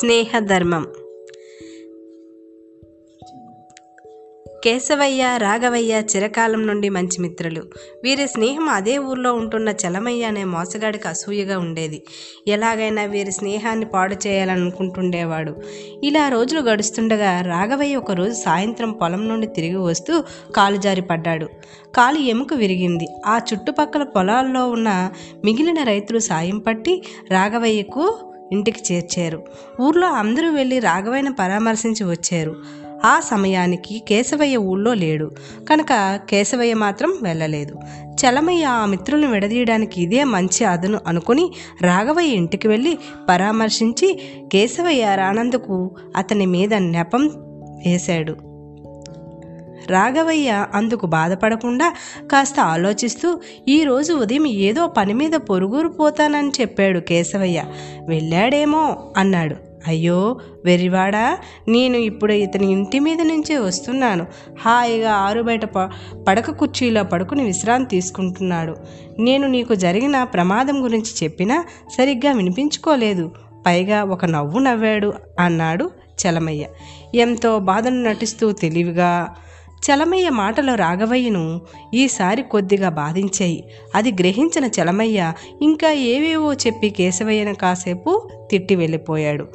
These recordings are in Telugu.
స్నేహధర్మం. కేశవయ్య రాఘవయ్య చిరకాలం నుండి మంచి మిత్రులు. వీరి స్నేహం అదే ఊర్లో ఉంటున్న చలమయ్య అనే మోసగాడికి అసూయగా ఉండేది. ఎలాగైనా వీరి స్నేహాన్ని పాడు చేయాలనుకుంటుండేవాడు. ఇలా రోజులు గడుస్తుండగా రాఘవయ్య ఒకరోజు సాయంత్రం పొలం నుండి తిరిగి వస్తూ కాలు జారి పడ్డాడు. కాలు ఎముక విరిగింది. ఆ చుట్టుపక్కల పొలాల్లో ఉన్న మిగిలిన రైతులు సాయం పట్టి రాఘవయ్యకు ఇంటికి చేర్చారు. ఊర్లో అందరూ వెళ్ళి రాఘవయ్యను పరామర్శించి వచ్చారు. ఆ సమయానికి కేశవయ్య ఊళ్ళో లేడు. కనుక కేశవయ్య మాత్రం వెళ్ళలేదు. చలమయ్య ఆ మిత్రులను విడదీయడానికి ఇదే మంచి అదను అనుకుని రాఘవయ్య ఇంటికి వెళ్ళి పరామర్శించి కేశవయ్య రానందుకు అతని మీద నెపం వేశాడు. రాఘవయ్య అందుకు బాధపడకుండా కాస్త ఆలోచిస్తూ ఈరోజు ఉదయం ఏదో పని మీద పొరుగురు పోతానని చెప్పాడు కేశవయ్య. వెళ్ళాడేమో అన్నాడు. అయ్యో వెర్రివాడా నేను ఇప్పుడు ఇతని ఇంటి మీద నుంచే వస్తున్నాను. హాయిగా ఆరుబయట ప పడక కుర్చీలో పడుకుని విశ్రాంతి తీసుకుంటున్నాడు. నేను నీకు జరిగిన ప్రమాదం గురించి చెప్పినా సరిగ్గా వినిపించుకోలేదు. పైగా ఒక నవ్వు నవ్వాడు అన్నాడు చలమయ్య. ఎంతో బాధను నటిస్తూ తెలివిగా చలమయ్య మాటలు రాఘవయ్యను ఈసారి కొద్దిగా బాధించాయి. అది గ్రహించిన చలమయ్య ఇంకా ఏవేవో చెప్పి కేశవయ్యను కాసేపు తిట్టి వెళ్ళిపోయాడు.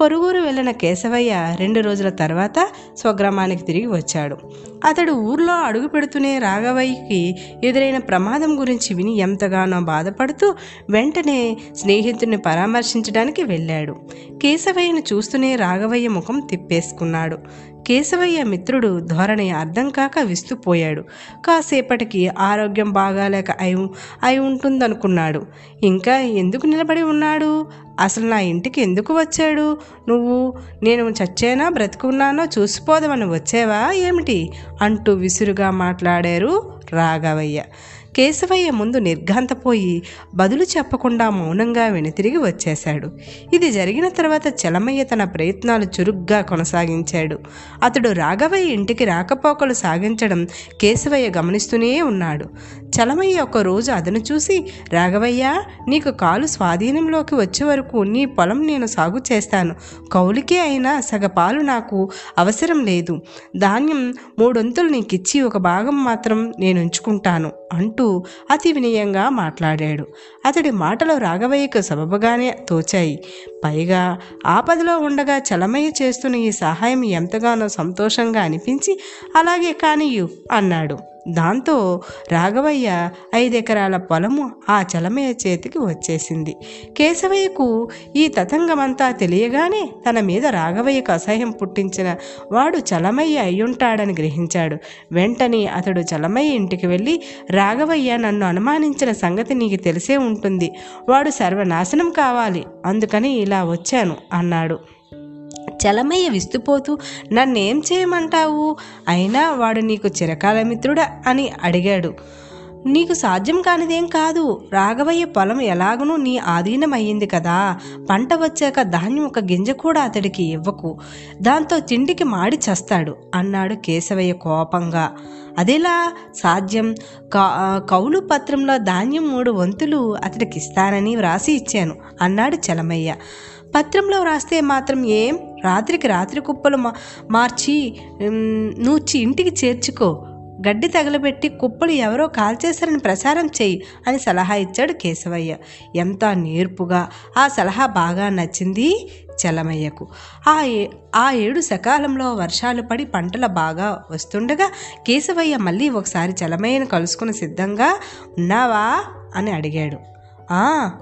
పొరుగురు వెళ్ళిన కేశవయ్య రెండు రోజుల తర్వాత స్వగ్రామానికి తిరిగి వచ్చాడు. అతడు ఊర్లో అడుగు పెడుతూనే రాఘవయ్యకి ఎదురైన ప్రమాదం గురించి విని ఎంతగానో బాధపడుతూ వెంటనే స్నేహితుడిని పరామర్శించడానికి వెళ్ళాడు. కేశవయ్యను చూస్తూనే రాఘవయ్య ముఖం తిప్పేసుకున్నాడు. కేశవయ్య మిత్రుడు ధోరణి అర్థం కాక విస్తుపోయాడు. కాసేపటికి ఆరోగ్యం బాగాలేక అయి అయి ఉంటుందనుకున్నాడు. ఇంకా ఎందుకు నిలబడి ఉన్నాడు? అసలు నా ఇంటికి ఎందుకు వచ్చాడు? నువ్వు నేను చచ్చేనా బ్రతుకున్నానో చూసిపోదామని వచ్చావా? ఏమిటి? అంటూ విసురుగా మాట్లాడారు రాఘవయ్య. కేశవయ్య ముందు నిర్ఘాంతపోయి బదులు చెప్పకుండా మౌనంగా వెనుతిరిగి వచ్చేశాడు. ఇది జరిగిన తర్వాత చలమయ్య తన ప్రయత్నాలు చురుగ్గా కొనసాగించాడు. అతడు రాఘవయ్య ఇంటికి రాకపోకలు సాగించడం కేశవయ్య గమనిస్తూనే ఉన్నాడు. చలమయ్య ఒక రోజు అదను చూసి రాఘవయ్య నీకు కాలు స్వాధీనంలోకి వచ్చే వరకు నీ పొలం నేను సాగు చేస్తాను. కౌలికే అయినా సగపాలు నాకు అవసరం లేదు. ధాన్యం మూడొంతులు నీకిచ్చి ఒక భాగం మాత్రం నేను ఉంచుకుంటాను అంటూ అతి వినయంగా మాట్లాడాడు. అతడి మాటలు రాఘవయ్యకు సబబగానే తోచాయి. పైగా ఆపదలో ఉండగా చలమయ్య చేస్తున్న ఈ సహాయం ఎంతగానో సంతోషంగా అనిపించి అలాగే కానియు అన్నాడు. దాంతో రాఘవయ్య ఐదెకరాల పొలము ఆ చలమయ్య చేతికి వచ్చేసింది. కేశవయ్యకు ఈ తతంగమంతా తెలియగానే తన మీద రాఘవయ్యకు అసహ్యం పుట్టించిన వాడు చలమయ్య అయ్యుంటాడని గ్రహించాడు. వెంటనే అతడు చలమయ్య ఇంటికి వెళ్ళి రాఘవయ్య నన్ను అనుమానించిన సంగతి నీకు తెలిసే ఉంటుంది. వాడు సర్వనాశనం కావాలి. అందుకని ఇలా వచ్చాను అన్నాడు. చలమయ్య విస్తుపోతూ నన్నేం చేయమంటావు? అయినా వాడు నీకు చిరకాల మిత్రుడా? అని అడిగాడు. నీకు సాధ్యం కానిదేం కాదు. రాఘవయ్య పొలం ఎలాగనూ నీ ఆధీనమయ్యింది కదా. పంట వచ్చాక ధాన్యం ఒక గింజ కూడా అతడికి ఇవ్వకు. దాంతో తిండికి మాడి చస్తాడు అన్నాడు కేశవయ్య కోపంగా. అదేలా సాధ్యం. కా కౌలు పత్రంలో ధాన్యం మూడు వంతులు అతడికి ఇస్తానని వ్రాసి ఇచ్చాను అన్నాడు చలమయ్య. పత్రంలో వ్రాస్తే మాత్రం ఏం? రాత్రికి రాత్రి కుప్పలు మా మార్చి నూర్చి ఇంటికి చేర్చుకో. గడ్డి తగలబెట్టి కుప్పలు ఎవరో కాల్చేశారని ప్రచారం చెయ్యి అని సలహా ఇచ్చాడు కేశవయ్య. ఎంత నేర్పుగా. ఆ సలహా బాగా నచ్చింది చలమయ్యకు. ఆ ఏ ఆ ఏడు సకాలంలో వర్షాలు పడి పంటలు బాగా వస్తుండగా కేశవయ్య మళ్ళీ ఒకసారి చలమయ్యను కలుసుకుని సిద్ధంగా ఉన్నావా? అని అడిగాడు.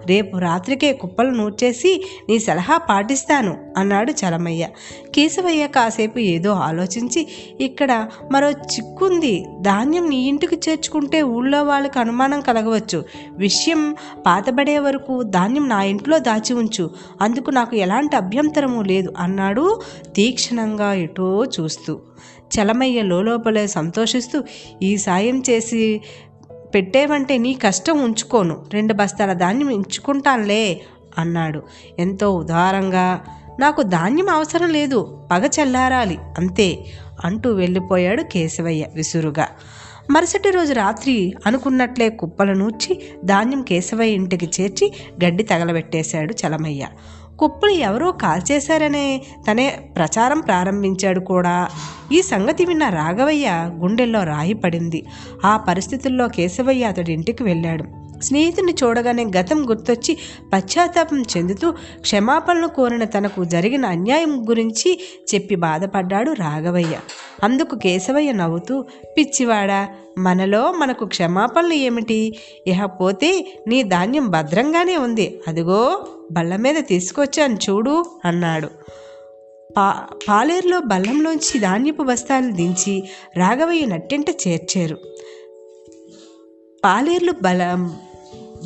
రేపు రాత్రికే కుప్పలు నూర్చేసి నీ సలహా పాటిస్తాను అన్నాడు చలమయ్య. కేశవయ్య కాసేపు ఏదో ఆలోచించి ఇక్కడ మరో చిక్కుంది. ధాన్యం నీ ఇంటికి చేర్చుకుంటే ఊళ్ళో వాళ్ళకి అనుమానం కలగవచ్చు. విషయం పాతబడే వరకు ధాన్యం నా ఇంట్లో దాచి ఉంచు. అందుకు నాకు ఎలాంటి అభ్యంతరము లేదు అన్నాడు తీక్షణంగా ఎటో చూస్తూ. చలమయ్య లోపలే సంతోషిస్తూ ఈ సాయం చేసి పెట్టేవంటే నీ కష్టం ఉంచుకోను. రెండు బస్తాల ధాన్యం ఉంచుకుంటానులే అన్నాడు. ఎంతో ఉదారంగా నాకు ధాన్యం అవసరం లేదు పగ చల్లారాలి అంతే అంటూ వెళ్ళిపోయాడు కేశవయ్య విసురుగా. మరుసటి రోజు రాత్రి అనుకున్నట్లే కుప్పలు నూర్చి ధాన్యం కేశవయ్య ఇంటికి చేర్చి గడ్డి తగలబెట్టేశాడు చలమయ్య. కుప్పలు ఎవరో కాల్చేశారనే తనే ప్రచారం ప్రారంభించాడు కూడా. ఈ సంగతి విన్న రాఘవయ్య గుండెల్లో రాయి పడింది. ఆ పరిస్థితుల్లో కేశవయ్య అతడి ఇంటికి వెళ్ళాడు. స్నేహితుని చూడగానే గతం గుర్తొచ్చి పశ్చాత్తాపం చెందుతూ క్షమాపణలు కోరిన తనకు జరిగిన అన్యాయం గురించి చెప్పి బాధపడ్డాడు రాఘవయ్య. అందుకు కేశవయ్య నవ్వుతూ పిచ్చివాడా మనలో మనకు క్షమాపణలు ఏమిటి? ఇహపోతే నీ ధాన్యం భద్రంగానే ఉంది. అదిగో బల్ల మీద తీసుకొచ్చాను చూడు అన్నాడు. పా పాలేరులో బల్లంలోంచి ధాన్యపు బస్తాలు దించి రాఘవయ్య నట్టింట చేర్చారు. పాలేర్లు బలం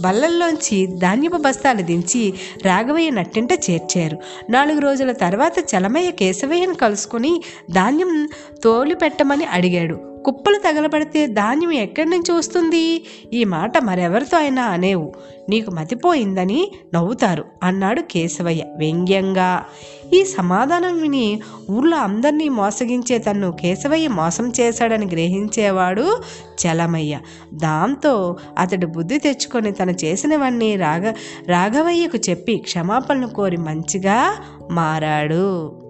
బల్లల్లోంచి ధాన్యపు బస్తాలు దించి రాఘవయ్య నట్టింట చేర్చారు. నాలుగు రోజుల తర్వాత చలమయ్య కేశవయ్యను కలుసుకుని ధాన్యం తోలిపెట్టమని అడిగాడు. కుప్పలు తగలబడితే ధాన్యం ఎక్కడి నుంచి వస్తుంది? ఈ మాట మరెవరితో అయినా అనేవు. నీకు మతిపోయిందని నవ్వుతారు అన్నాడు కేశవయ్య వ్యంగ్యంగా. ఈ సమాధానం విని ఊర్లో అందరినీ మోసగించే తన్ను కేశవయ్య మోసం చేశాడని గ్రహించేవాడు చలమయ్య. దాంతో అతడు బుద్ధి తెచ్చుకొని తను చేసినవన్నీ రాఘ రాఘవయ్యకు చెప్పి క్షమాపణలు కోరి మంచిగా మారాడు.